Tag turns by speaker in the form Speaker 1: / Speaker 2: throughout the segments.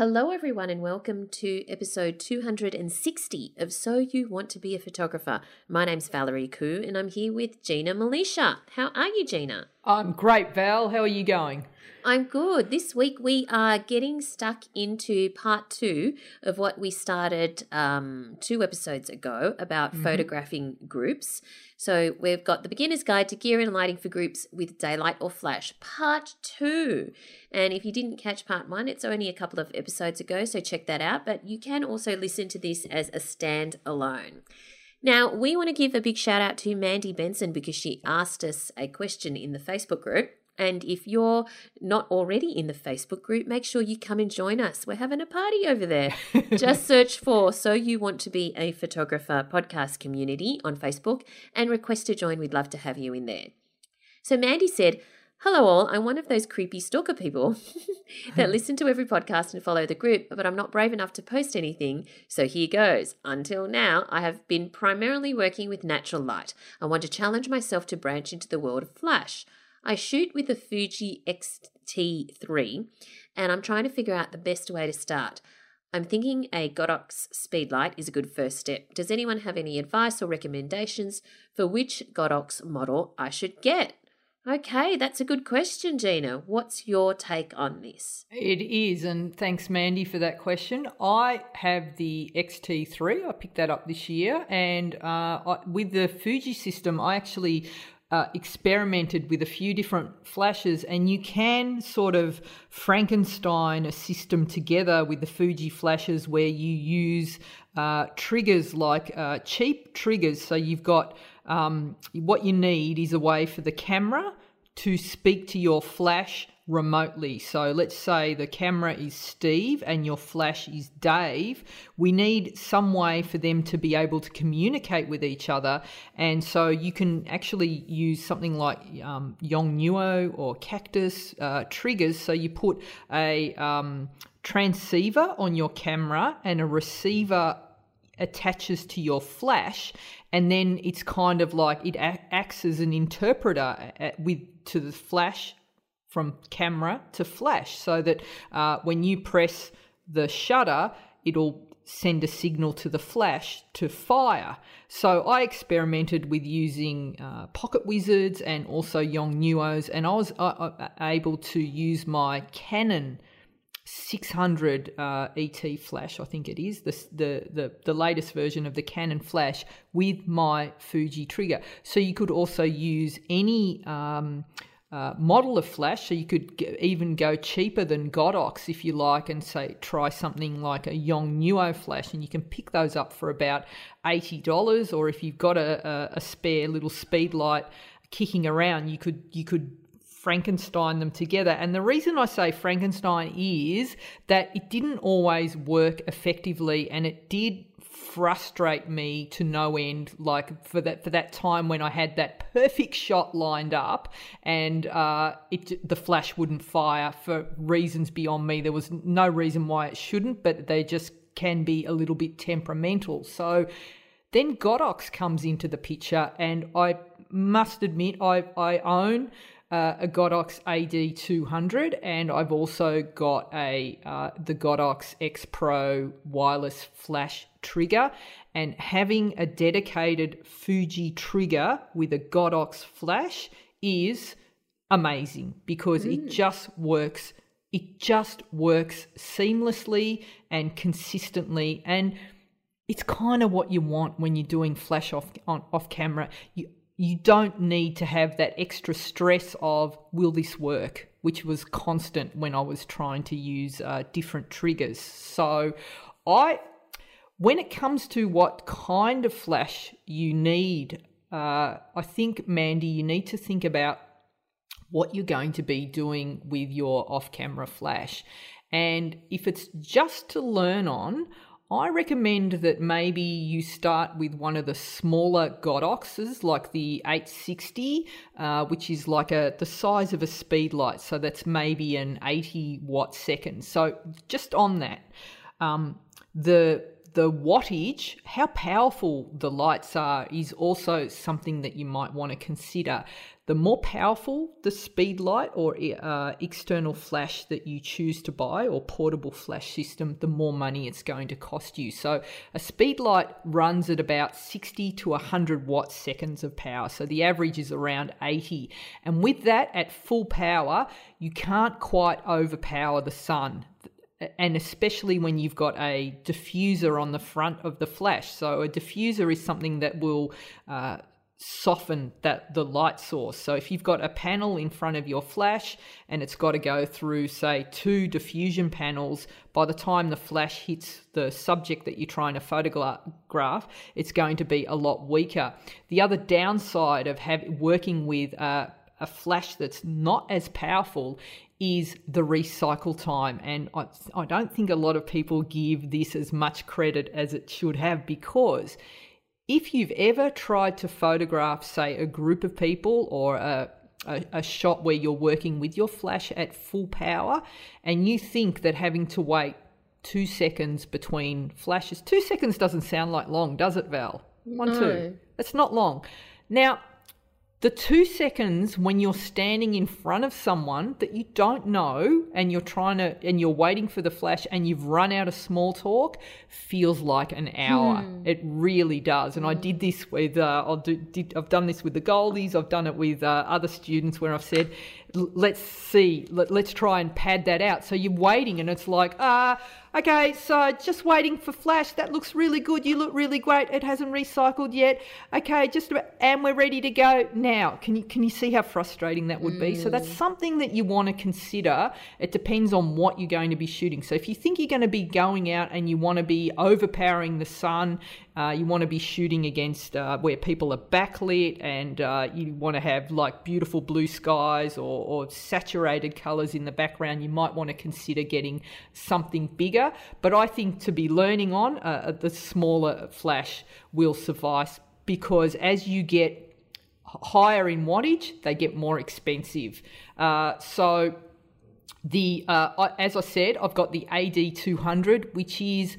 Speaker 1: Hello, everyone, and welcome to episode 260 of So You Want to Be a Photographer. My name's Valerie Khoo, and I'm here with Gina Milicia. How are you, Gina?
Speaker 2: I'm great, Val. How are you going?
Speaker 1: I'm good. This week we are getting stuck into part two of what we started um, two episodes ago about mm-hmm. photographing groups. So we've got the beginner's guide to gear and lighting for groups with daylight or flash, part two. And if you didn't catch part one, it's only a couple of episodes ago, so check that out. But you can also listen to this as a standalone. Now, we want to give a big shout out to Mandy Benson because she asked us a question in the Facebook group. And if you're not already in the Facebook group, make sure you come and join us. We're having a party over there. Just search for So You Want to Be a Photographer podcast community on Facebook and request to join. We'd love to have you in there. So Mandy said, Hello, all. I'm one of those creepy stalker people that listen to every podcast and follow the group, but I'm not brave enough to post anything. So here goes. Until now, I have been primarily working with natural light. I want to challenge myself to branch into the world of flash. I shoot with a Fuji X-T3 and I'm trying to figure out the best way to start. I'm thinking a Godox Speedlight is a good first step. Does anyone have any advice or recommendations for which Godox model I should get? Okay, that's a good question, Gina. What's your take on this?
Speaker 2: It is, and thanks, Mandy, for that question. I have the XT3. I picked that up this year, and uh, I, with the Fuji system, I actually uh, experimented with a few different flashes, and you can sort of Frankenstein a system together with the Fuji flashes where you use uh, triggers like uh, cheap triggers. So you've got um, what you need is a way for the camera to speak to your flash remotely. So let's say the camera is Steve and your flash is Dave. We need some way for them to be able to communicate with each other. And so you can actually use something like um, Yongnuo or Cactus uh, triggers. So you put a um, transceiver on your camera and a receiver attaches to your flash and then it's kind of like it acts as an interpreter uh, with to the flash from camera to flash so that uh, when you press the shutter, it'll send a signal to the flash to fire. So I experimented with using uh, Pocket Wizards and also Yongnuos, and I was uh, uh able to use my Canon 600 uh, ET flash, I think it is, the, the, the, the latest version of the Canon flash with my Fuji trigger. So you could also use any um, uh, model of flash. So you could g- even go cheaper than Godox if you like, and say try something like a Yongnuo flash, and you can pick those up for about eighty dollars. Or if you've got a, a, a spare little speed light kicking around, you could you could Frankenstein them together. And the reason I say Frankenstein is that it didn't always work effectively and it did frustrate me to no end like for that for that time when I had that perfect shot lined up and uh, it the flash wouldn't fire for reasons beyond me there was no reason why it shouldn't but they just can be a little bit temperamental so then Godox comes into the picture and I must admit I I own uh, a Godox AD200, and I've also got a uh, the Godox X Pro wireless flash trigger. And having a dedicated Fuji trigger with a Godox flash is amazing because mm. it just works. It just works seamlessly and consistently, and it's kind of what you want when you're doing flash off on off camera. You you don't need to have that extra stress of will this work which was constant when I was trying to use uh, different triggers. So I, when it comes to what kind of flash you need, uh, I think, Mandy, you need to think about what you're going to be doing with your off camera flash. And if it's just to learn on, I recommend that maybe you start with one of the smaller Godoxes, like the 860, uh, which is like a the size of a speed light. So that's maybe an 80 watt second. So just on that, um, the the wattage, how powerful the lights are, is also something that you might want to consider. The more powerful the speed light or uh, external flash that you choose to buy or portable flash system, the more money it's going to cost you. So a speed light runs at about 60 to 100 watt seconds of power. So the average is around 80. And with that at full power, you can't quite overpower the sun and especially when you've got a diffuser on the front of the flash. So a diffuser is something that will uh, soften that the light source. So if you've got a panel in front of your flash and it's got to go through say two diffusion panels, by the time the flash hits the subject that you're trying to photograph, it's going to be a lot weaker. The other downside of have, working with a flash that's not as powerful is the recycle time. And I, I don't think a lot of people give this as much credit as it should have because if you've ever tried to photograph, say, a group of people or a, a, a, shot where you're working with your flash at full power, and you think that having to wait two seconds between flashes, two seconds doesn't sound like long, does it, Val? One, no. two. It's not long. Now, the two seconds when you're standing in front of someone that you don't know and you're trying to and you're waiting for the flash and you've run out of small talk feels like an hour. Hmm. it really does. And i did this with uh, I'll do, did, i've done this with the goldies. I've done it with uh, other students where i've said let's see let, us try and pad that out. So you're waiting and it's like ah uh, Okay, so just waiting for Flash. That looks really good. You look really great. It hasn't recycled yet. Okay, just about, and we're ready to go now. Can you can you see how frustrating that would mm. be? So that's mm. something that you want to consider. It depends on what you're going to be shooting. So if you think you're going to be going out and you want to be overpowering the sun uh, you want to be shooting against uh, where people are backlit and uh, you want to have like beautiful blue skies or, or, saturated colors in the background. You might want to consider getting something bigger. But I think to be learning on, uh, uh, the smaller flash will suffice because as you get higher in wattage, they get more expensive. Uh, so the as I said, I've got the AD200, which is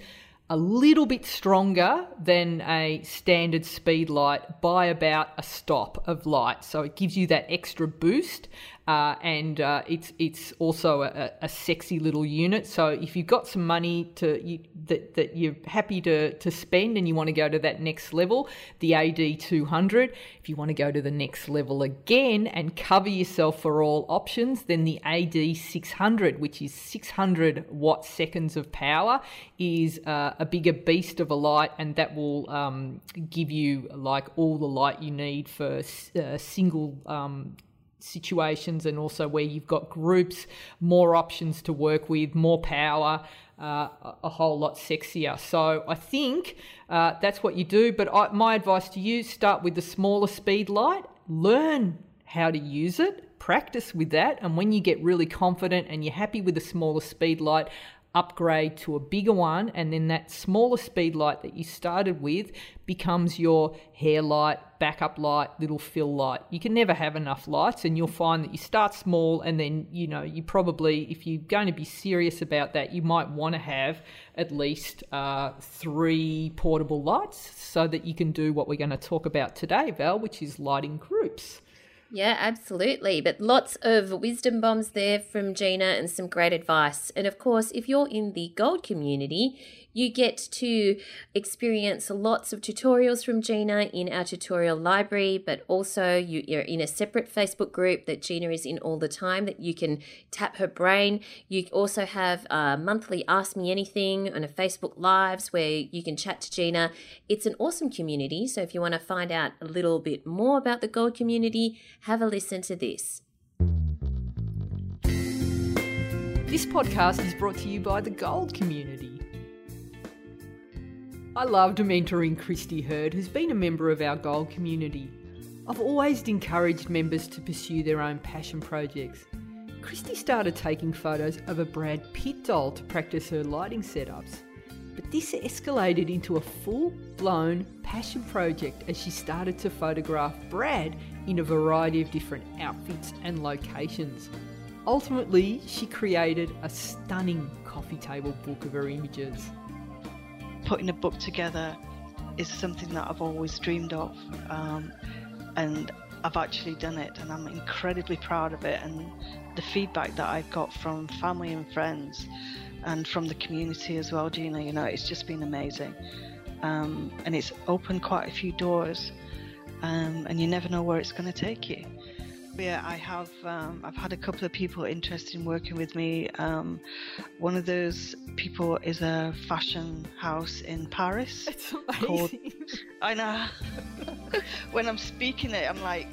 Speaker 2: a little bit stronger than a standard speed light by about a stop of light. So it gives you that extra boost uh, and uh, it's it's also a, a, sexy little unit. So if you've got some money to you, that that you're happy to to spend and you want to go to that next level, the AD 200. If you want to go to the next level again and cover yourself for all options, then the AD 600, which is 600 watt seconds of power, is uh, a bigger beast of a light, and that will um, give you like all the light you need for uh, single. Um, situations and also where you've got groups, more options to work with, more power, uh, a whole lot sexier. So I think uh, that's what you do. But I, my advice to you start with the smaller speed light, learn how to use it, practice with that. And when you get really confident and you're happy with the smaller speed light, upgrade to a bigger one, and then that smaller speed light that you started with becomes your hair light, backup light, little fill light. You can never have enough lights, and you'll find that you start small, and then you know you probably, if you're going to be serious about that, you might want to have at least uh, three portable lights so that you can do what we're going to talk about today, Val, which is lighting groups.
Speaker 1: Yeah, absolutely. But lots of wisdom bombs there from Gina and some great advice. And of course, if you're in the gold community, you get to experience lots of tutorials from Gina in our tutorial library, but also you, are in a separate Facebook group that Gina is in all the time that you can tap her brain. You also have a monthly Ask Me Anything on a Facebook Lives where you can chat to Gina. It's an awesome community. So if you want to find out a little bit more about the Gold community, have a listen to this.
Speaker 2: This podcast is brought to you by the Gold Community. I loved mentoring Christy Hurd, who's been a member of our Gold Community. I've always encouraged members to pursue their own passion projects. Christy started taking photos of a Brad Pitt doll to practice her lighting setups. But this escalated into a full blown passion project as she started to photograph Brad in a variety of different outfits and locations. Ultimately, she created a stunning coffee table book of her images.
Speaker 3: Putting a book together is something that I've always dreamed of, um, and I've actually done it, and I'm incredibly proud of it. And the feedback that I've got from family and friends, and from the community as well, Gina, you know, it's just been amazing. Um, and it's opened quite a few doors, um, and you never know where it's going to take you. Yeah, I have. Um, I've had a couple of people interested in working with me. Um, one of those people is a fashion house in Paris.
Speaker 2: It's amazing. Called,
Speaker 3: I know. when I'm speaking it, I'm like,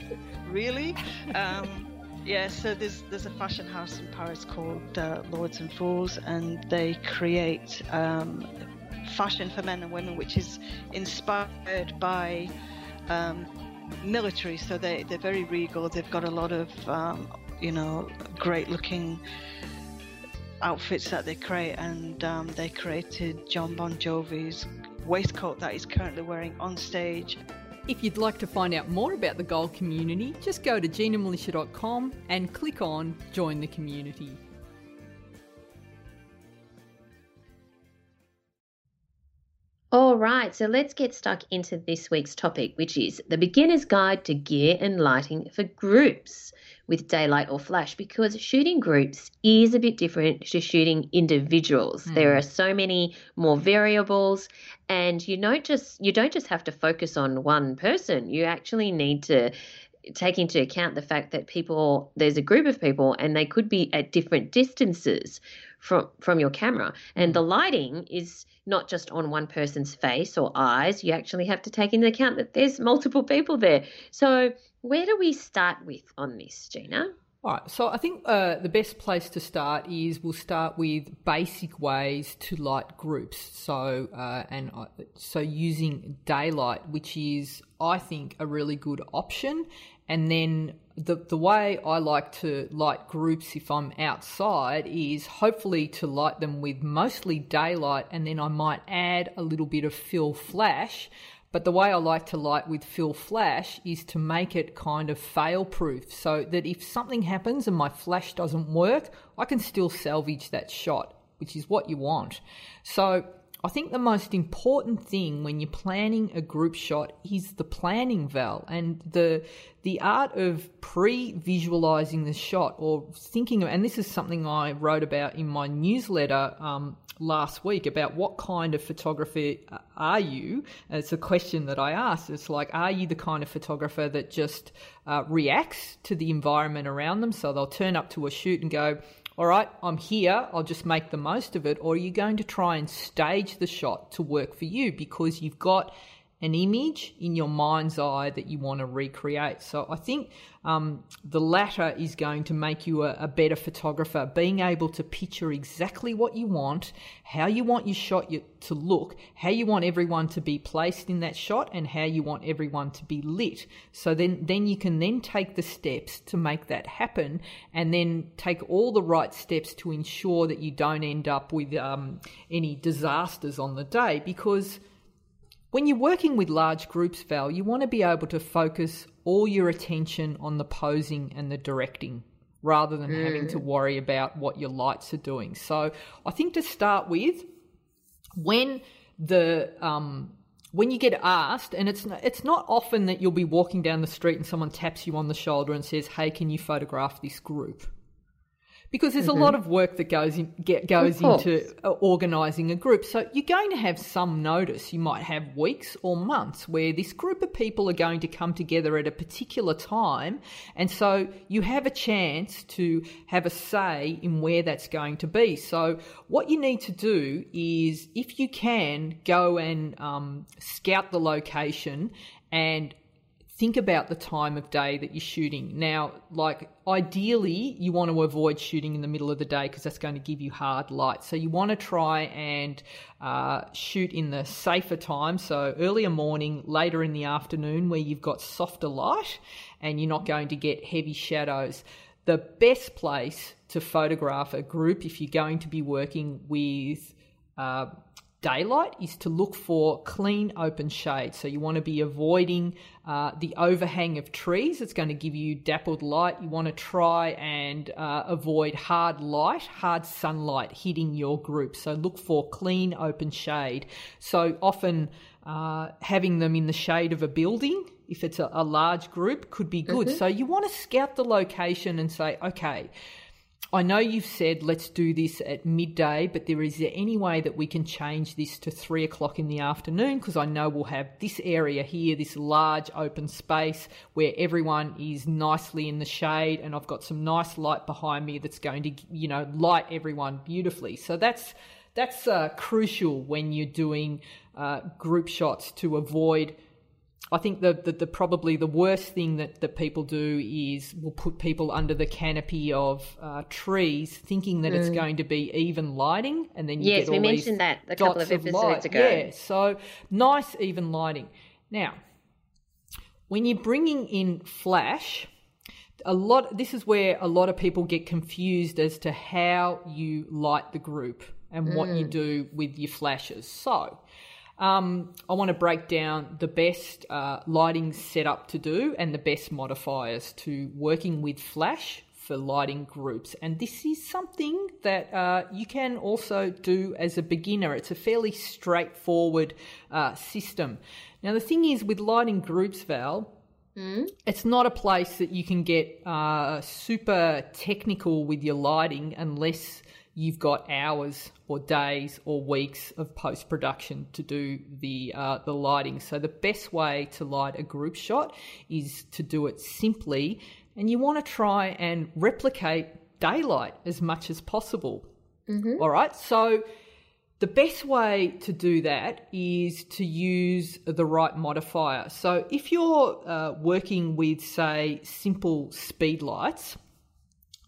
Speaker 3: really? Um, yeah. So there's there's a fashion house in Paris called uh, Lords and Fools, and they create um, fashion for men and women, which is inspired by um, military, so they, they're very regal. They've got a lot of, um, you know, great looking outfits that they create, and um, they created Jon Bon Jovi's waistcoat that he's currently wearing on stage.
Speaker 2: If you'd like to find out more about the Gold community, just go to ginamilicia.com and click on Join the Community.
Speaker 1: All right, so let's get stuck into this week's topic, which is the beginner's guide to gear and lighting for groups with daylight or flash because shooting groups is a bit different to shooting individuals. Mm. There are so many more variables and you don't just you don't just have to focus on one person. You actually need to take into account the fact that people there's a group of people and they could be at different distances from from your camera. And the lighting is not just on one person's face or eyes. You actually have to take into account that there's multiple people there. So where do we start with on this gina?
Speaker 2: All right, so I think uh, the best place to start is we'll start with basic ways to light groups. So uh, and uh, so using daylight, which is I think a really good option, and then the the way I like to light groups if I'm outside is hopefully to light them with mostly daylight and then I might add a little bit of fill flash. But the way I like to light with fill flash is to make it kind of fail proof so that if something happens and my flash doesn't work, I can still salvage that shot, which is what you want. So I think the most important thing when you're planning a group shot is the planning val and the the art of pre-visualizing the shot or thinking of, and this is something I wrote about in my newsletter um, last week about what kind of photographer are you? It's a question that I asked. It's like, are you the kind of photographer that just uh, reacts to the environment around them? So they'll turn up to a shoot and go, all right, I'm here, I'll just make the most of it, or are you going to try and stage the shot to work for you? Because you've got an image in your mind's eye that you want to recreate. So I think um, the latter is going to make you a, a, better photographer, being able to picture exactly what you want, how you want your shot to look, how you want everyone to be placed in that shot, and how you want everyone to be lit. So then, then you can then take the steps to make that happen, and then take all the right steps to ensure that you don't end up with um, any disasters on the day because when you're working with large groups, Val, you want to be able to focus all your attention on the posing and the directing rather than mm. having to worry about what your lights are doing. So I think to start with, when the um, when you get asked, and it's it's not often that you'll be walking down the street and someone taps you on the shoulder and says, "Hey, can you photograph this group?" Because there's mm-hmm. a lot of work that goes in, get, goes into uh, organising a group. So you're going to have some notice. You might have weeks or months where this group of people are going to come together at a particular time, and so you have a chance to have a say in where that's going to be. So what you need to do is, if you can, go and um, scout the location and think about the time of day that you're shooting. Now, like ideally, you want to avoid shooting in the middle of the day because that's going to give you hard light. So you want to try and uh, shoot in the safer time, so earlier morning, later in the afternoon, where you've got softer light and you're not going to get heavy shadows. The best place to photograph a group if you're going to be working with uh, daylight is to look for clean open shade. So you want to be avoiding uh, the overhang of trees. It's going to give you dappled light. You want to try and uh, avoid hard light, hard sunlight hitting your group. So look for clean open shade. So often uh, having them in the shade of a building. If it's a, a large group, could be good. Mm-hmm. So you want to scout the location and say, okay, I know you've said let's do this at midday, but there is there any way that we can change this to three o'clock in the afternoon? Because I know we'll have this area here, this large open space where everyone is nicely in the shade, and I've got some nice light behind me that's going to, you know, light everyone beautifully. So that's that's uh, crucial when you're doing uh, group shots to avoid I think the, the, the, probably the worst thing that, that people do is will put people under the canopy of uh, trees, thinking that mm. it's going to be even lighting, and then you
Speaker 1: yes,
Speaker 2: get all
Speaker 1: we mentioned that a couple of episodes
Speaker 2: of ago. Yeah, so nice even lighting. Now, when you're bringing in flash, a lot. This is where a lot of people get confused as to how you light the group and mm. what you mm. do with your flashes. So um, I want to break down the best uh, lighting setup to do and the best modifiers to working with Flash for lighting groups. And this is something that uh, you can also do as a beginner. It's a fairly straightforward uh, system. Now, the thing is with lighting groups, Val, Mm. It's not a place that you can get uh, super technical with your lighting unless you've got hours or days or weeks of post production to do the uh, the lighting. So the best way to light a group shot is to do it simply, and you want to try and replicate daylight as much as possible. Mm-hmm. All right, so. The best way to do that is to use the right modifier. So, if you're uh, working with, say, simple speed lights,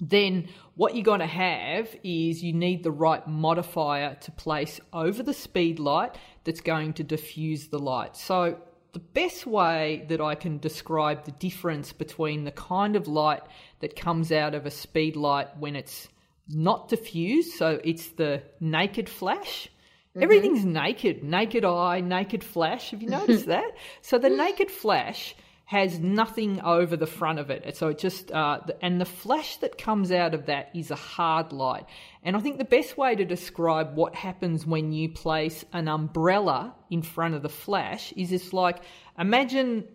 Speaker 2: then what you're going to have is you need the right modifier to place over the speed light that's going to diffuse the light. So the best way that I can describe the difference between the kind of light that comes out of a speed light when it's not diffused, so it's the naked flash. Mm-hmm. Everything's naked, naked eye, naked flash. Have you noticed that? So the naked flash has nothing over the front of it. So it just, uh, and the flash that comes out of that is a hard light. And I think the best way to describe what happens when you place an umbrella in front of the flash is it's like, imagine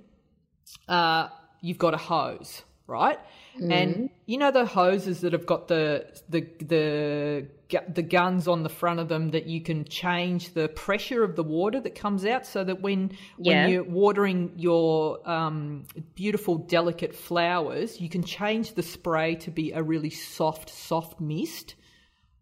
Speaker 2: uh, you've got a hose, right? Mm. And you know the hoses that have got the the the the guns on the front of them that you can change the pressure of the water that comes out, so that when yeah. when you're watering your um, beautiful delicate flowers, you can change the spray to be a really soft soft mist.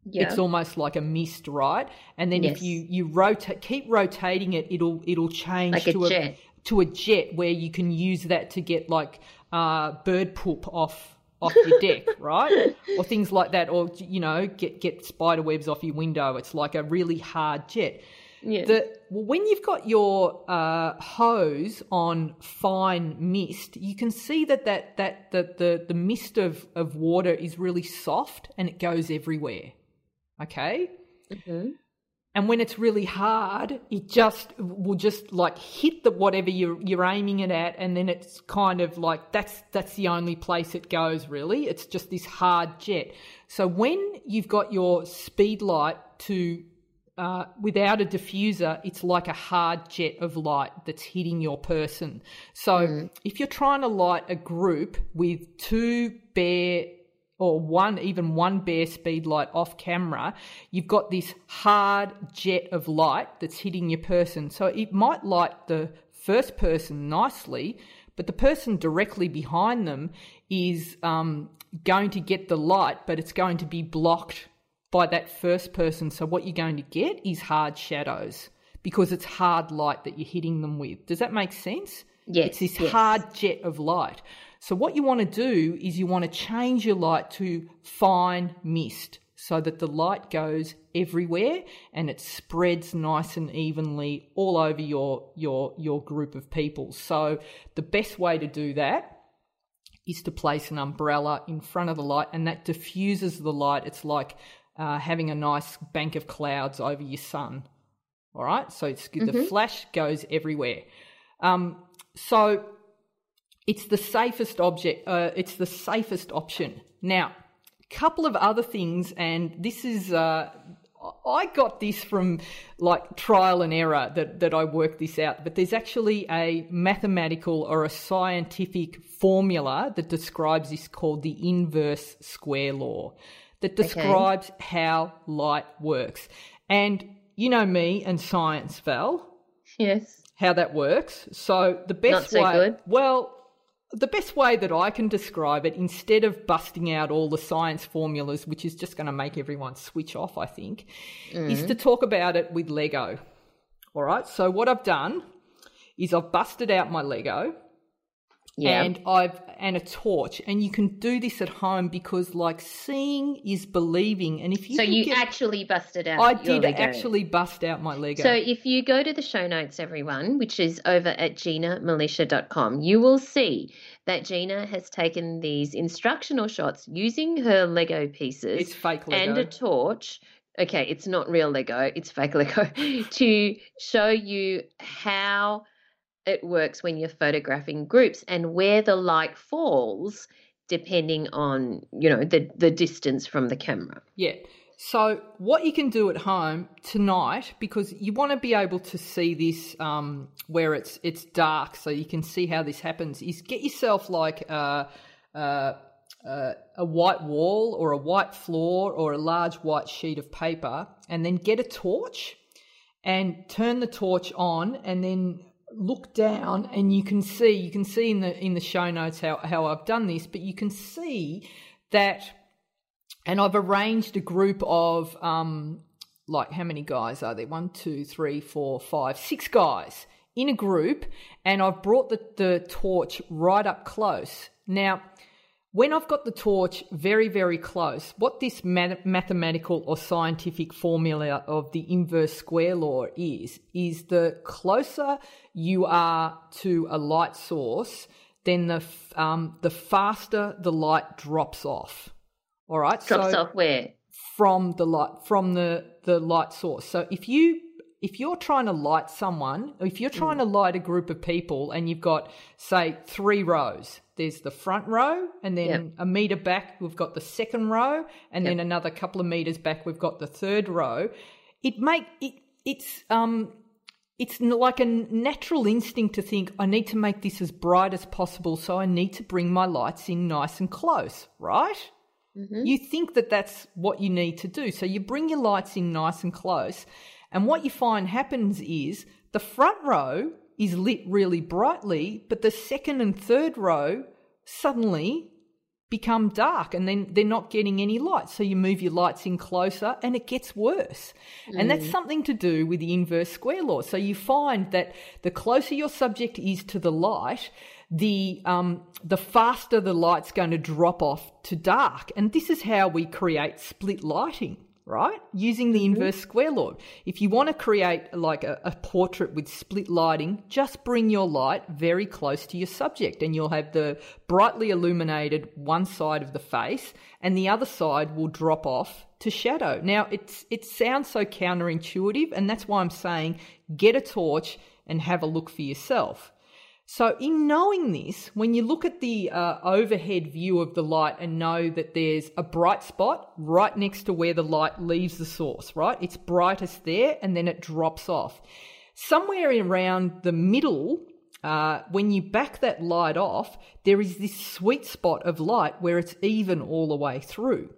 Speaker 2: Yeah. It's almost like a mist, right? And then yes. if you you rotate, keep rotating it, it'll it'll change
Speaker 1: like
Speaker 2: to
Speaker 1: a, jet.
Speaker 2: to a jet where you can use that to get like uh, bird poop off off your deck, right? Or things like that, or you know, get get spider webs off your window. It's like a really hard jet.
Speaker 1: Yeah.
Speaker 2: The, when you've got your uh, hose on fine mist, you can see that that that the the, the mist of, of water is really soft and it goes everywhere. Okay. Mm-hmm and when it's really hard it just will just like hit the whatever you're you're aiming it at and then it's kind of like that's that's the only place it goes really it's just this hard jet so when you've got your speed light to uh, without a diffuser, it's like a hard jet of light that's hitting your person. So mm. if you're trying to light a group with two bare or one even one bare speed light off camera, you've got this hard jet of light that's hitting your person. So it might light the first person nicely, but the person directly behind them is um, going to get the light, but it's going to be blocked by that first person. So what you're going to get is hard shadows because it's hard light that you're hitting them with. Does that make sense?
Speaker 1: Yes,
Speaker 2: it's this
Speaker 1: yes.
Speaker 2: hard jet of light. So what you want to do is you want to change your light to fine mist so that the light goes everywhere and it spreads nice and evenly all over your your your group of people. So the best way to do that is to place an umbrella in front of the light and that diffuses the light. It's like uh, having a nice bank of clouds over your sun. All right, so it's the flash goes everywhere. Um, so it's the safest object. Uh, it's the safest option. Now, a couple of other things, and this is. Uh, I got this from like trial and error that, that I worked this out, but there's actually a mathematical or a scientific formula that describes this called the inverse square law that describes how light works. And you know me and science, Val
Speaker 1: Yes.
Speaker 2: how that works. So the best
Speaker 1: Not so
Speaker 2: way,
Speaker 1: good.
Speaker 2: well, the best way that I can describe it, instead of busting out all the science formulas, which is just going to make everyone switch off, I think, is
Speaker 1: Mm.
Speaker 2: to talk about it with Lego. All right. So what I've done is I've busted out my Lego
Speaker 1: Yeah.
Speaker 2: and I've and a torch, and you can do this at home because like seeing is believing, and if you
Speaker 1: so you
Speaker 2: get-
Speaker 1: actually busted out.
Speaker 2: I did
Speaker 1: Lego.
Speaker 2: actually bust out my Lego.
Speaker 1: So if you go to the show notes, everyone, which is over at ginamilicia.com, you will see that Gina has taken these instructional shots using her Lego pieces
Speaker 2: it's fake Lego.
Speaker 1: and a torch. Okay, it's not real Lego, it's fake Lego, to show you how it works when you're photographing groups and where the light falls depending on, you know, the the distance from the camera.
Speaker 2: Yeah. So what you can do at home tonight, because you want to be able to see this um, where it's it's dark, so you can see how this happens, is get yourself like a, a, a, a white wall or a white floor or a large white sheet of paper, and then get a torch and turn the torch on, and then look down, and you can see you can see in the in the show notes how how I've done this, but you can see that and I've arranged a group of um, like how many guys are there? One, two, three, four, five, six guys in a group, and I've brought the, the torch right up close. Now, when I've got the torch very, very close, what this math- mathematical or scientific formula of the inverse square law is, is the closer you are to a light source, then the f- um, the faster the light drops off. All right,
Speaker 1: Drops
Speaker 2: so
Speaker 1: off where?
Speaker 2: from the light from the the light source. So if you if you're trying to light someone, if you're trying to light a group of people and you've got say 3 rows, there's the front row and then
Speaker 1: Yep.
Speaker 2: a meter back we've got the second row and then another couple of meters back we've got the third row. It make it it's um it's like a natural instinct to think I need to make this as bright as possible so I need to bring my lights in nice and close, right? You think that that's what you need to do. So you bring your lights in nice and close. And what you find happens is the front row is lit really brightly, but the second and third row suddenly become dark and then they're not getting any light. So you move your lights in closer and it gets worse. And that's something to do with the inverse square law. So you find that the closer your subject is to the light, the um, the faster the light's going to drop off to dark. And this is how we create split lighting, right? Using the mm-hmm. inverse square law. If you want to create like a, a portrait with split lighting, just bring your light very close to your subject and you'll have the brightly illuminated one side of the face and the other side will drop off to shadow. Now it's it sounds so counterintuitive and that's why I'm saying get a torch and have a look for yourself. So, in knowing this, when you look at the uh, overhead view of the light and know that there's a bright spot right next to where the light leaves the source, right? It's brightest there and then it drops off. Somewhere around the middle, uh, when you back that light off, there is this sweet spot of light where it's even all the way through.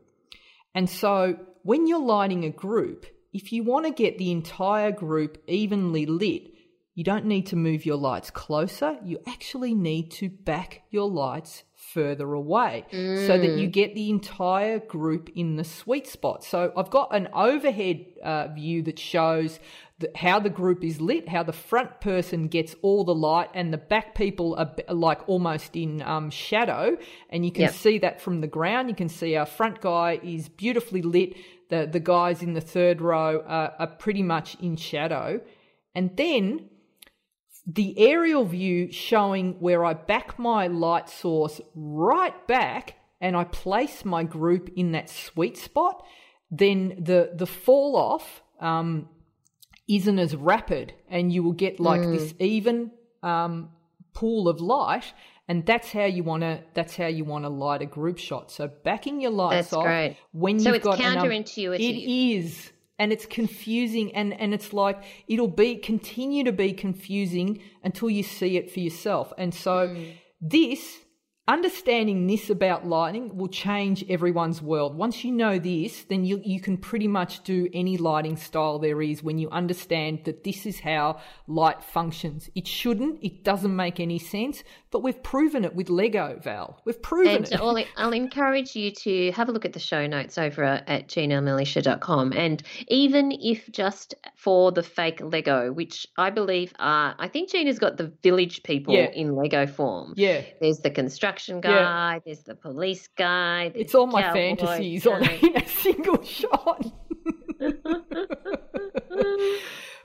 Speaker 2: And so, when you're lighting a group, if you want to get the entire group evenly lit, you don't need to move your lights closer. You actually need to back your lights further away so that you get the entire group in the sweet spot. So I've got an overhead uh, view that shows the, how the group is lit, how the front person gets all the light, and the back people are like almost in um, shadow. And you can yep. see that from the ground. You can see our front guy is beautifully lit. The the guys in the third row are, are pretty much in shadow, and then the aerial view showing where I back my light source right back and I place my group in that sweet spot, then the the fall off um, isn't as rapid, and you will get like mm. this even um, pool of light, and that's how you want to. That's how you want to light a group shot. So backing your lights
Speaker 1: that's
Speaker 2: off
Speaker 1: great.
Speaker 2: when
Speaker 1: so
Speaker 2: you've
Speaker 1: it's
Speaker 2: got
Speaker 1: counterintuitive.
Speaker 2: it is and it's confusing and and it's like it'll be continue to be confusing until you see it for yourself and so mm. this understanding this about lighting will change everyone's world. Once you know this, then you, you can pretty much do any lighting style there is when you understand that this is how light functions. It shouldn't, it doesn't make any sense, but we've proven it with Lego, Val. We've proven
Speaker 1: and
Speaker 2: it.
Speaker 1: I'll, I'll encourage you to have a look at the show notes over at ginamilicia.com. And even if just for the fake Lego, which I believe are, I think Gina's got the village people
Speaker 2: yeah.
Speaker 1: in Lego form.
Speaker 2: Yeah.
Speaker 1: There's the construction guy, yeah. there's the police guy.
Speaker 2: It's all my fantasies
Speaker 1: guy.
Speaker 2: on in a single shot.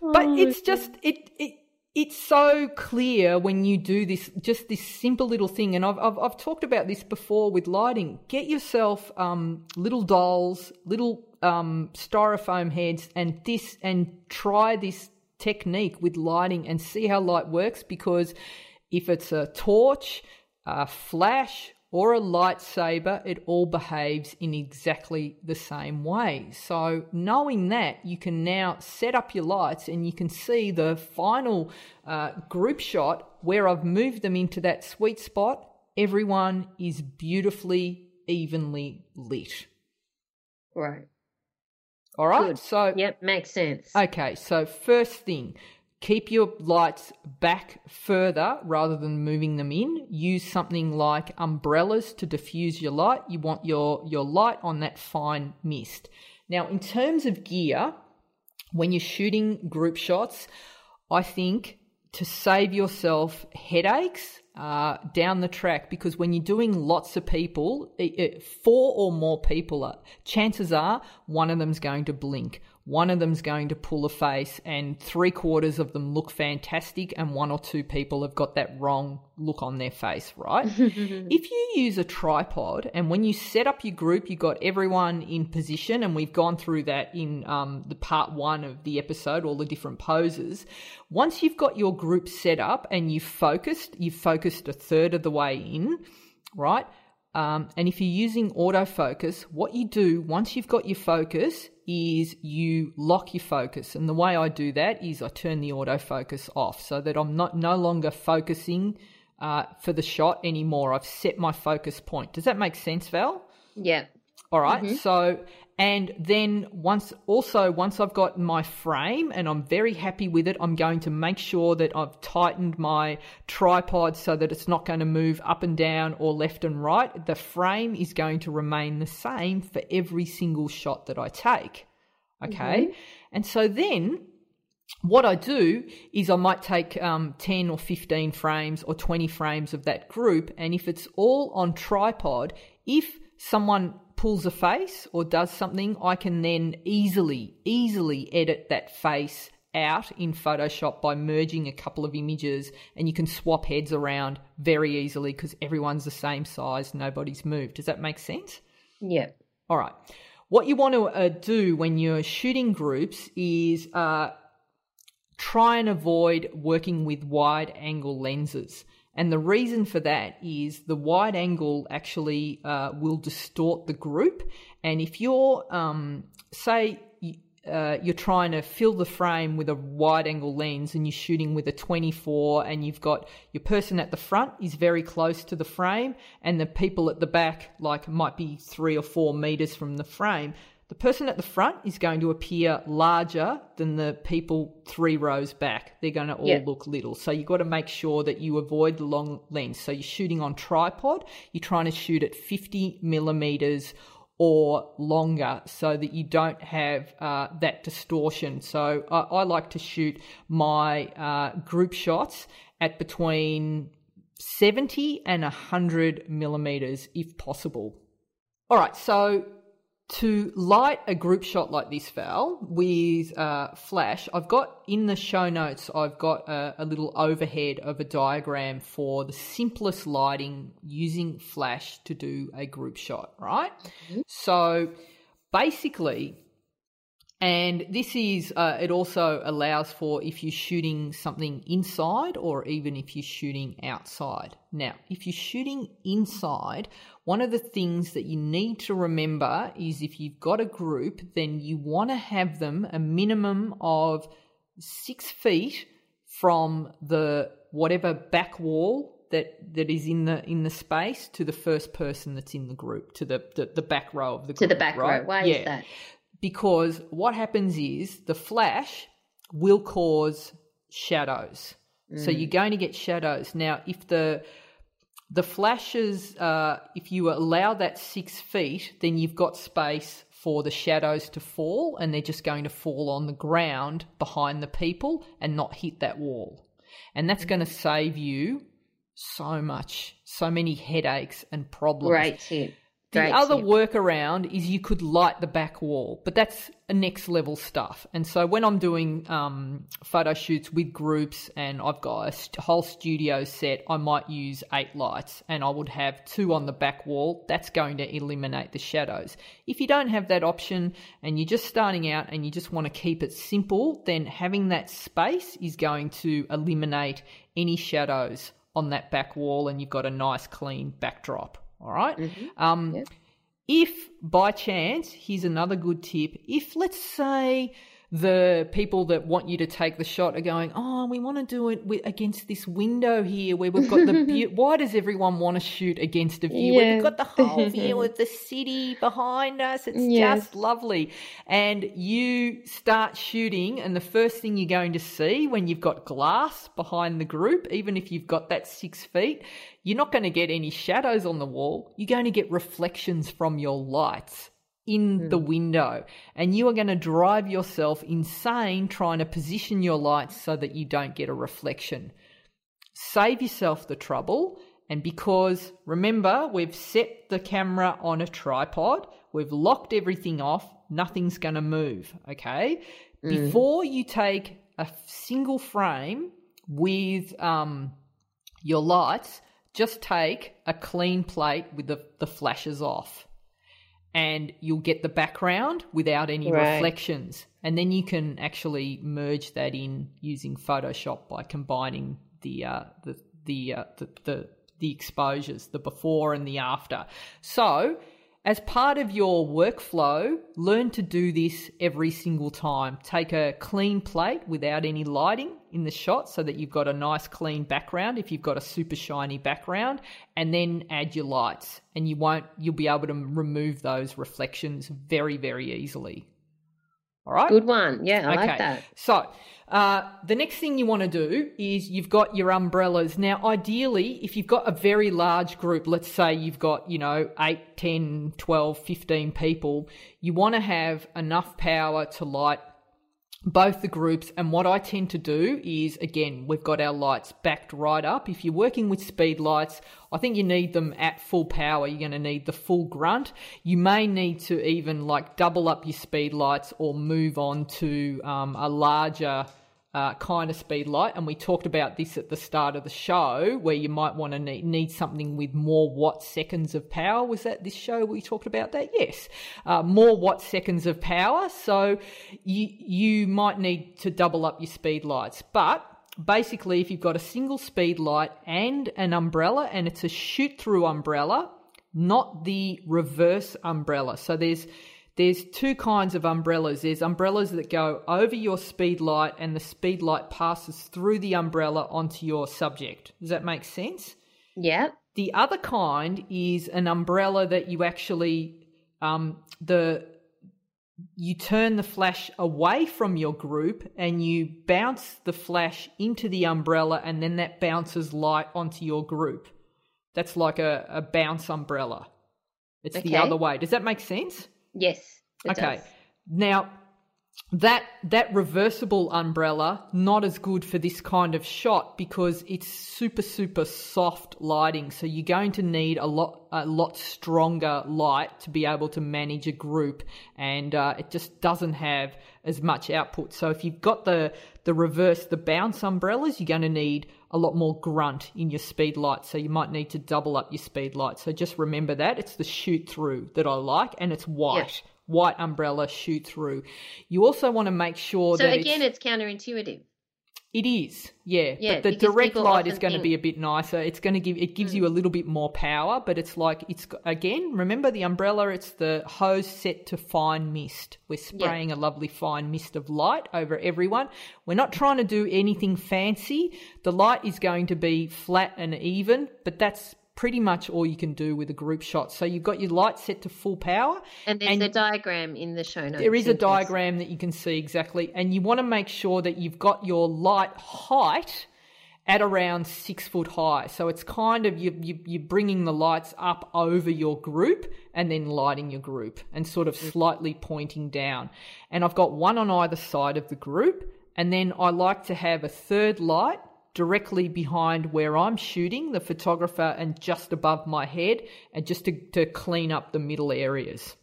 Speaker 2: but oh, it's just, it, it, it's so clear when you do this, just this simple little thing. And I've, I've, I've talked about this before with lighting. Get yourself um, little dolls, little um, styrofoam heads, and this, and try this technique with lighting and see how light works. Because if it's a torch, a flash, or a lightsaber, it all behaves in exactly the same way. So, knowing that, you can now set up your lights and you can see the final uh, group shot where I've moved them into that sweet spot. Everyone is beautifully, evenly lit.
Speaker 1: Right.
Speaker 2: All right.
Speaker 1: Good.
Speaker 2: So,
Speaker 1: yep, makes sense.
Speaker 2: Okay. So, first thing, Keep your lights back further rather than moving them in. Use something like umbrellas to diffuse your light. You want your, your light on that fine mist. Now, in terms of gear, when you're shooting group shots, I think to save yourself headaches uh, down the track, because when you're doing lots of people, it, it, four or more people, are, chances are one of them's going to blink one of them's going to pull a face and three quarters of them look fantastic and one or two people have got that wrong look on their face right? If you use a tripod and when you set up your group you got everyone in position and we've gone through that in um, the part one of the episode all the different poses once you've got your group set up and you've focused you've focused a third of the way in right um, and if you're using autofocus, what you do once you've got your focus is you lock your focus. And the way I do that is I turn the autofocus off so that I'm not no longer focusing uh, for the shot anymore. I've set my focus point. Does that make sense, Val?
Speaker 1: Yeah.
Speaker 2: All right. mm-hmm. So and then once also once I've got my frame and I'm very happy with it, I'm going to make sure that I've tightened my tripod so that it's not going to move up and down or left and right. The frame is going to remain the same for every single shot that I take. Okay. Mm-hmm. And so then what I do is I might take um, 10 or 15 frames or 20 frames of that group. And if it's all on tripod, if someone pulls a face or does something, I can then easily, easily edit that face out in Photoshop by merging a couple of images and you can swap heads around very easily because everyone's the same size, nobody's moved. Does that make sense?
Speaker 1: Yeah.
Speaker 2: All right. What you want to uh, do when you're shooting groups is uh, try and avoid working with wide angle lenses. And the reason for that is the wide angle actually uh, will distort the group. And if you're, um, say, uh, you're trying to fill the frame with a wide angle lens and you're shooting with a 24 and you've got your person at the front is very close to the frame and the people at the back like might be three or four meters from the frame the person at the front is going to appear larger than the people three rows back. They're going to all yeah. look little. So you've got to make sure that you avoid the long lens. So you're shooting on tripod, you're trying to shoot at 50 millimeters or longer so that you don't have uh, that distortion. So I, I, like to shoot my uh, group shots at between 70 and 100 millimeters if possible. All right, so to light a group shot like this, Val, with uh, flash, I've got in the show notes, I've got a, a, little overhead of a diagram for the simplest lighting using flash to do a group shot, right? Mm-hmm. So basically, and this is, uh, it also allows for if you're shooting something inside or even if you're shooting outside. Now, if you're shooting inside, one of the things that you need to remember is if you've got a group, then you want to have them a minimum of six feet from the whatever back wall that that is in the in the space to the first person that's in the group to the the, the back row of the group,
Speaker 1: to the back
Speaker 2: right?
Speaker 1: row. Why yeah. is that?
Speaker 2: Because what happens is the flash will cause shadows. Mm. So you're going to get shadows. Now, if the the flashes, uh, if you allow that six feet, then you've got space for the shadows to fall, and they're just going to fall on the ground behind the people and not hit that wall. And that's going to save you so much, so many headaches and problems.
Speaker 1: Great tip.
Speaker 2: The other workaround is you could light the back wall, but that's a next level stuff. And so when I'm doing um, photo shoots with groups and I've got a whole studio set, I might use eight lights and I would have two on the back wall. That's going to eliminate the shadows. If you don't have that option and you're just starting out and you just want to keep it simple, then having that space is going to eliminate any shadows on that back wall and you've got a nice clean backdrop. All right? mm-hmm. um, yep. If by chance, here's another good tip. If let's say the people that want you to take the shot are going, oh, we want to do it with, against this window here where we've got the view. Why does everyone want to shoot against a view? Yeah. We've got the whole view of the city behind us. It's yes. just lovely. And you start shooting, and the first thing you're going to see when you've got glass behind the group, even if you've got that six feet, you're not going to get any shadows on the wall. You're going to get reflections from your lights in mm. the window and you are going to drive yourself insane trying to position your lights so that you don't get a reflection. Save yourself the trouble and because remember we've set the camera on a tripod, we've locked everything off, nothing's going to move, okay? Mm. Before you take a single frame with um, your lights, just take a clean plate with the, the flashes off and you'll get the background without any right. reflections. And then you can actually merge that in using Photoshop by combining the uh, the the, uh, the the the exposures, the before and the after. So as part of your workflow, learn to do this every single time. Take a clean plate without any lighting in the shot so that you've got a nice clean background if you've got a super shiny background and then add your lights and you won't you'll be able to remove those reflections very very easily. All right?
Speaker 1: Good one. Yeah, I okay. like that.
Speaker 2: So, uh, the next thing you want to do is you've got your umbrellas. Now, ideally, if you've got a very large group, let's say you've got, you know, 8, 10, 12, 15 people, you want to have enough power to light both the groups. And what I tend to do is, again, we've got our lights backed right up. If you're working with speed lights, I think you need them at full power. You're going to need the full grunt. You may need to even like double up your speed lights or move on to um, a larger uh, kind of speed light, and we talked about this at the start of the show, where you might want to need, need something with more watt seconds of power. Was that this show we talked about that? Yes, uh, more watt seconds of power. So you you might need to double up your speed lights, but basically, if you've got a single speed light and an umbrella, and it's a shoot through umbrella, not the reverse umbrella. So there's there's two kinds of umbrellas. There's umbrellas that go over your speed light and the speed light passes through the umbrella onto your subject. Does that make sense?
Speaker 1: Yeah.
Speaker 2: The other kind is an umbrella that you actually um, the you turn the flash away from your group and you bounce the flash into the umbrella and then that bounces light onto your group. That's like a, a bounce umbrella. It's
Speaker 1: Okay.
Speaker 2: the other way. Does that make sense?
Speaker 1: Yes.
Speaker 2: okay.
Speaker 1: does.
Speaker 2: Now that that reversible umbrella not as good for this kind of shot because it's super super soft lighting so you're going to need a lot a lot stronger light to be able to manage a group and uh, it just doesn't have as much output so if you've got the the reverse the bounce umbrellas you're going to need a lot more grunt in your speed light so you might need to double up your speed light so just remember that it's the shoot through that i like and it's white white umbrella shoot through. You also want to make sure that
Speaker 1: So
Speaker 2: that
Speaker 1: again,
Speaker 2: it's,
Speaker 1: it's counterintuitive.
Speaker 2: It is, yeah.
Speaker 1: Yeah,
Speaker 2: but the direct light is going to be a bit nicer. It's going to give it gives you a little bit more power, but it's like it's again. Remember the umbrella? It's the hose set to fine mist. We're spraying a lovely fine mist of light over everyone. We're not trying to do anything fancy. The light is going to be flat and even, but that's pretty much all you can do with a group shot. So you've got your light set to full power,
Speaker 1: And there's
Speaker 2: And-
Speaker 1: a diagram in the show notes.
Speaker 2: there is a diagram that you can see exactly, and you want to make sure that you've got your light height at around six foot high. So it's kind of you, you you're bringing the lights up over your group and then lighting your group and sort of mm-hmm. slightly pointing down. And I've got one on either side of the group, and then I like to have a third light directly behind where I'm shooting, the photographer, and just above my head, and just to, to clean up the middle areas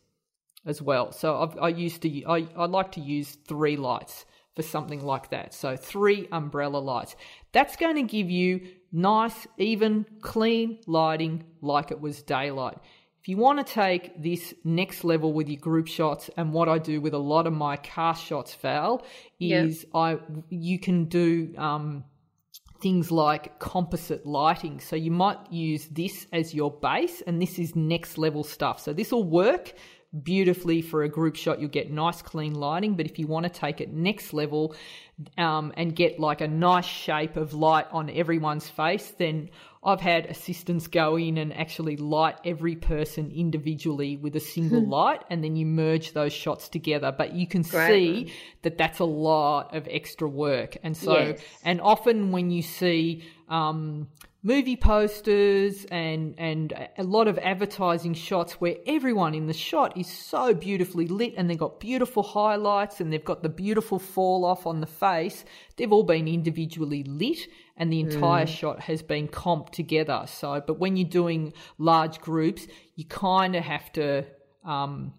Speaker 2: as well. So I've, I used to I, I like to use three lights for something like that. So three umbrella lights. That's going to give you nice, even, clean lighting like it was daylight. If you want to take this next level with your group shots, and what I do with a lot of my cast shots, Val, is I you can do um, things like composite lighting. So you might use this as your base, and this is next level stuff. So this will work beautifully for a group shot. You'll get nice, clean lighting. But if you want to take it next level um, and get like a nice shape of light on everyone's face, then I've had assistants go in and actually light every person individually with a single light, and then you merge those shots together. But you can
Speaker 1: Great.
Speaker 2: see that that's a lot of extra work, and so
Speaker 1: Yes.
Speaker 2: and often when you see um, movie posters and and a lot of advertising shots where everyone in the shot is so beautifully lit and they've got beautiful highlights and they've got the beautiful fall off on the face. They've all been individually lit and the entire shot has been comped together. So but when you're doing large groups you kind of have to um,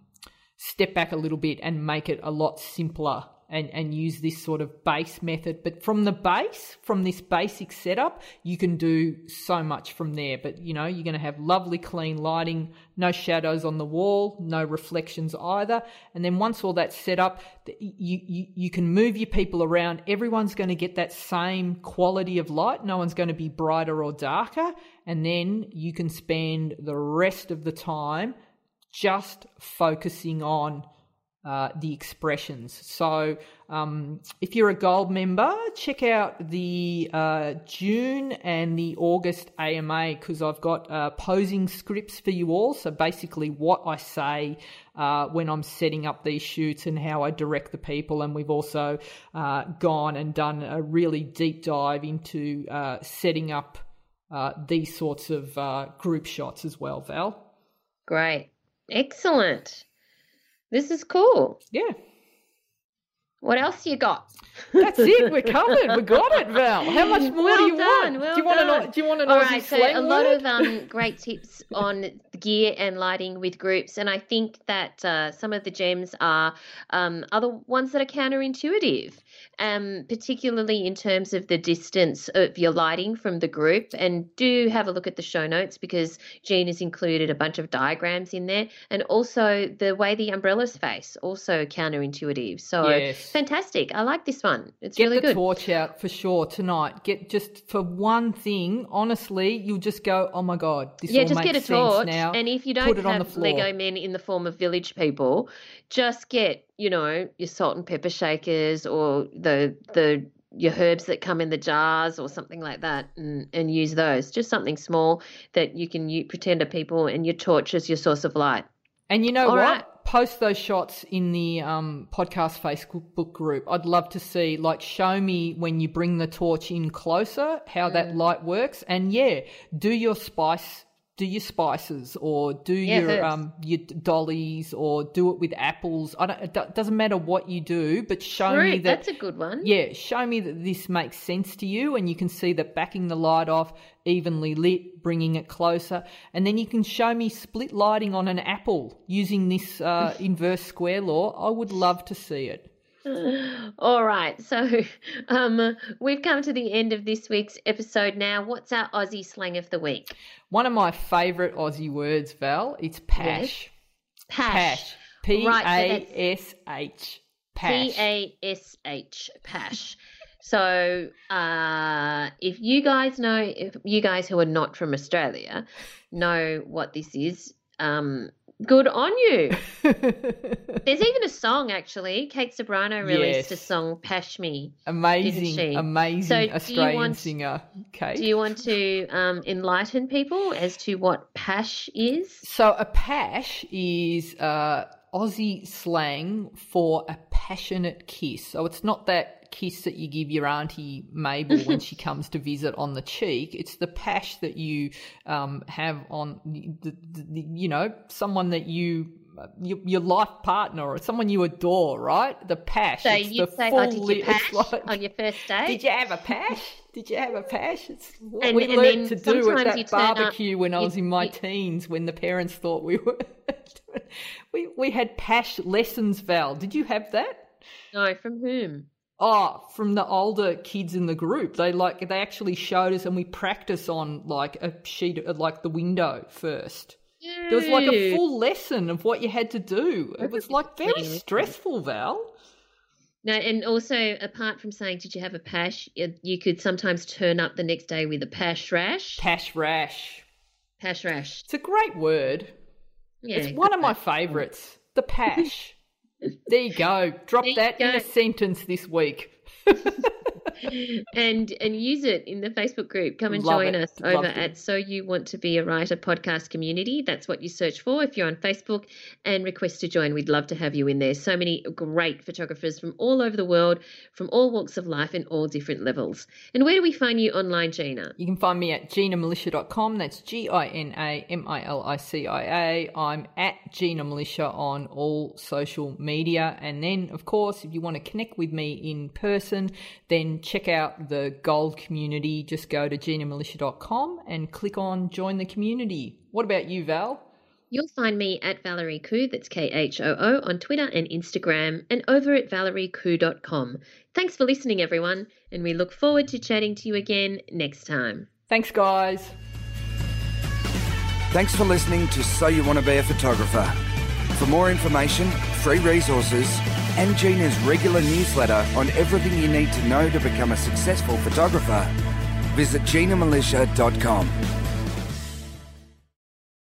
Speaker 2: step back a little bit and make it a lot simpler and, and use this sort of base method. But from the base, from this basic setup, you can do so much from there. But you know, you're going to have lovely clean lighting, no shadows on the wall, no reflections either. And then once all that's set up, you, you, you can move your people around. Everyone's going to get that same quality of light. No one's going to be brighter or darker. And then you can spend the rest of the time just focusing on uh, the expressions. So, um, if you're a gold member, check out the uh, June and the August AMA because I've got uh, posing scripts for you all. So, basically, what I say uh, when I'm setting up these shoots and how I direct the people. And we've also uh, gone and done a really deep dive into setting up these sorts of group shots as well, Val.
Speaker 1: Great. Excellent. This is cool.
Speaker 2: Yeah.
Speaker 1: What else you got?
Speaker 2: That's it. We're covered. We got it, Val. How much more
Speaker 1: Well
Speaker 2: do you
Speaker 1: done,
Speaker 2: want?
Speaker 1: well
Speaker 2: do you want
Speaker 1: done.
Speaker 2: to know? Do you want to know?
Speaker 1: All
Speaker 2: Aussie
Speaker 1: so a lot
Speaker 2: word?
Speaker 1: of um, great tips on gear and lighting with groups, and I think that uh, some of the gems are um, other ones that are counterintuitive, um, particularly in terms of the distance of your lighting from the group. And do have a look at the show notes because Jean has included a bunch of diagrams in there, and also the way the umbrellas face, also counterintuitive. So
Speaker 2: Yes.
Speaker 1: fantastic! I like this one. It's
Speaker 2: Get
Speaker 1: really good.
Speaker 2: Get the torch out for sure tonight. Get just for one thing. Honestly, you'll just go, "Oh my god, this
Speaker 1: yeah,
Speaker 2: all
Speaker 1: just
Speaker 2: makes
Speaker 1: get a
Speaker 2: sense
Speaker 1: torch,
Speaker 2: now."
Speaker 1: and if you don't
Speaker 2: it on the
Speaker 1: have. Lego men in the form of village people, just get you know your salt and pepper shakers or the the your herbs that come in the jars or something like that, and and use those. Just something small that you can pretend are people, and your torch is your source of light.
Speaker 2: And you know
Speaker 1: All
Speaker 2: what?
Speaker 1: right.
Speaker 2: Post those shots in the um, podcast Facebook group. I'd love to see, like, show me when you bring the torch in closer how
Speaker 1: Mm.
Speaker 2: that light works. And yeah, do your spice do your spices or do your um your dollies or do it with apples. I don't. It doesn't matter what you do, but show me
Speaker 1: Fruit,
Speaker 2: that.
Speaker 1: that's a good one.
Speaker 2: Yeah, show me that this makes sense to you, and you can see that backing the light off, evenly lit, bringing it closer, and then you can show me split lighting on an apple using this uh, inverse square law. I would love to see it.
Speaker 1: All right, so um, we've come to the end of this week's episode now. What's our Aussie slang of the week?
Speaker 2: One of my favourite Aussie words, Val, it's pash.
Speaker 1: Pash.
Speaker 2: Pash. P
Speaker 1: Right, so
Speaker 2: A
Speaker 1: that's-
Speaker 2: S H.
Speaker 1: P
Speaker 2: Pash.
Speaker 1: A S H. Pash. So, uh, if you guys know, if you guys who are not from Australia know what this is, um, good on you. There's even a song actually. Kate Ceberano released a song, Pash Me.
Speaker 2: amazing,
Speaker 1: she?
Speaker 2: amazing
Speaker 1: So
Speaker 2: Australian
Speaker 1: want-
Speaker 2: singer, Kate.
Speaker 1: Do you want to um, enlighten people as to what Pash is?
Speaker 2: So a pash is uh, Aussie slang for a passionate kiss. So it's not that kiss that you give your auntie Mabel when she comes to visit on the cheek. It's the pash that you um, have on the, the, the, you know someone that you. Your, your life partner or someone you adore, right? The pash.
Speaker 1: So
Speaker 2: it's
Speaker 1: you say, "Oh, did you pash
Speaker 2: like-
Speaker 1: on your first date?"
Speaker 2: Did you have a pash? Did you have a pash? It's what
Speaker 1: And-
Speaker 2: we
Speaker 1: and
Speaker 2: learned to do at that
Speaker 1: turn up-
Speaker 2: barbecue when I
Speaker 1: you-
Speaker 2: was in my
Speaker 1: you-
Speaker 2: teens when the parents thought we were. we we had pash lessons, Val. Did you have that?
Speaker 1: No, from whom?
Speaker 2: Oh, from the older kids in the group, they like they actually showed us, and we practice on like a sheet, of, like the window first. There was like a full lesson of what you had to do. It was like very stressful, Val.
Speaker 1: No, and also apart from saying, "Did you have a pash?" You you could sometimes turn up the next day with a pash rash.
Speaker 2: Pash rash.
Speaker 1: Pash rash.
Speaker 2: It's a great word.
Speaker 1: Yeah,
Speaker 2: It's one of my favourites. The pash. There you go. Drop
Speaker 1: There
Speaker 2: that in
Speaker 1: go.
Speaker 2: a sentence this week.
Speaker 1: and and use it in the Facebook group. Come and
Speaker 2: Love
Speaker 1: join
Speaker 2: it.
Speaker 1: us
Speaker 2: Love
Speaker 1: over
Speaker 2: it.
Speaker 1: at So You Want to Be a Writer podcast community. That's what you search for if you're on Facebook and request to join. We'd love to have you in there. So many great photographers from all over the world, from all walks of life and all different levels. And where do we find you online, Gina?
Speaker 2: You can find me at ginamilicia.com. That's G I N A M I L I C I A. I'm at Gina Milicia on all social media. And then, of course, if you want to connect with me in person, then check out the Gold community. Just go to ginamilicia.com and click on Join the Community. What about you, Val?
Speaker 1: You'll find me at Valerie Khoo, that's K H O O, on Twitter and Instagram, and over at valeriekhoo.com. Thanks for listening, everyone, and we look forward to chatting to you again next time.
Speaker 2: Thanks, guys.
Speaker 4: Thanks for listening to So You Want to Be a Photographer. For more information, free resources, and Gina's regular newsletter on everything you need to know to become a successful photographer, visit ginamilicia.com.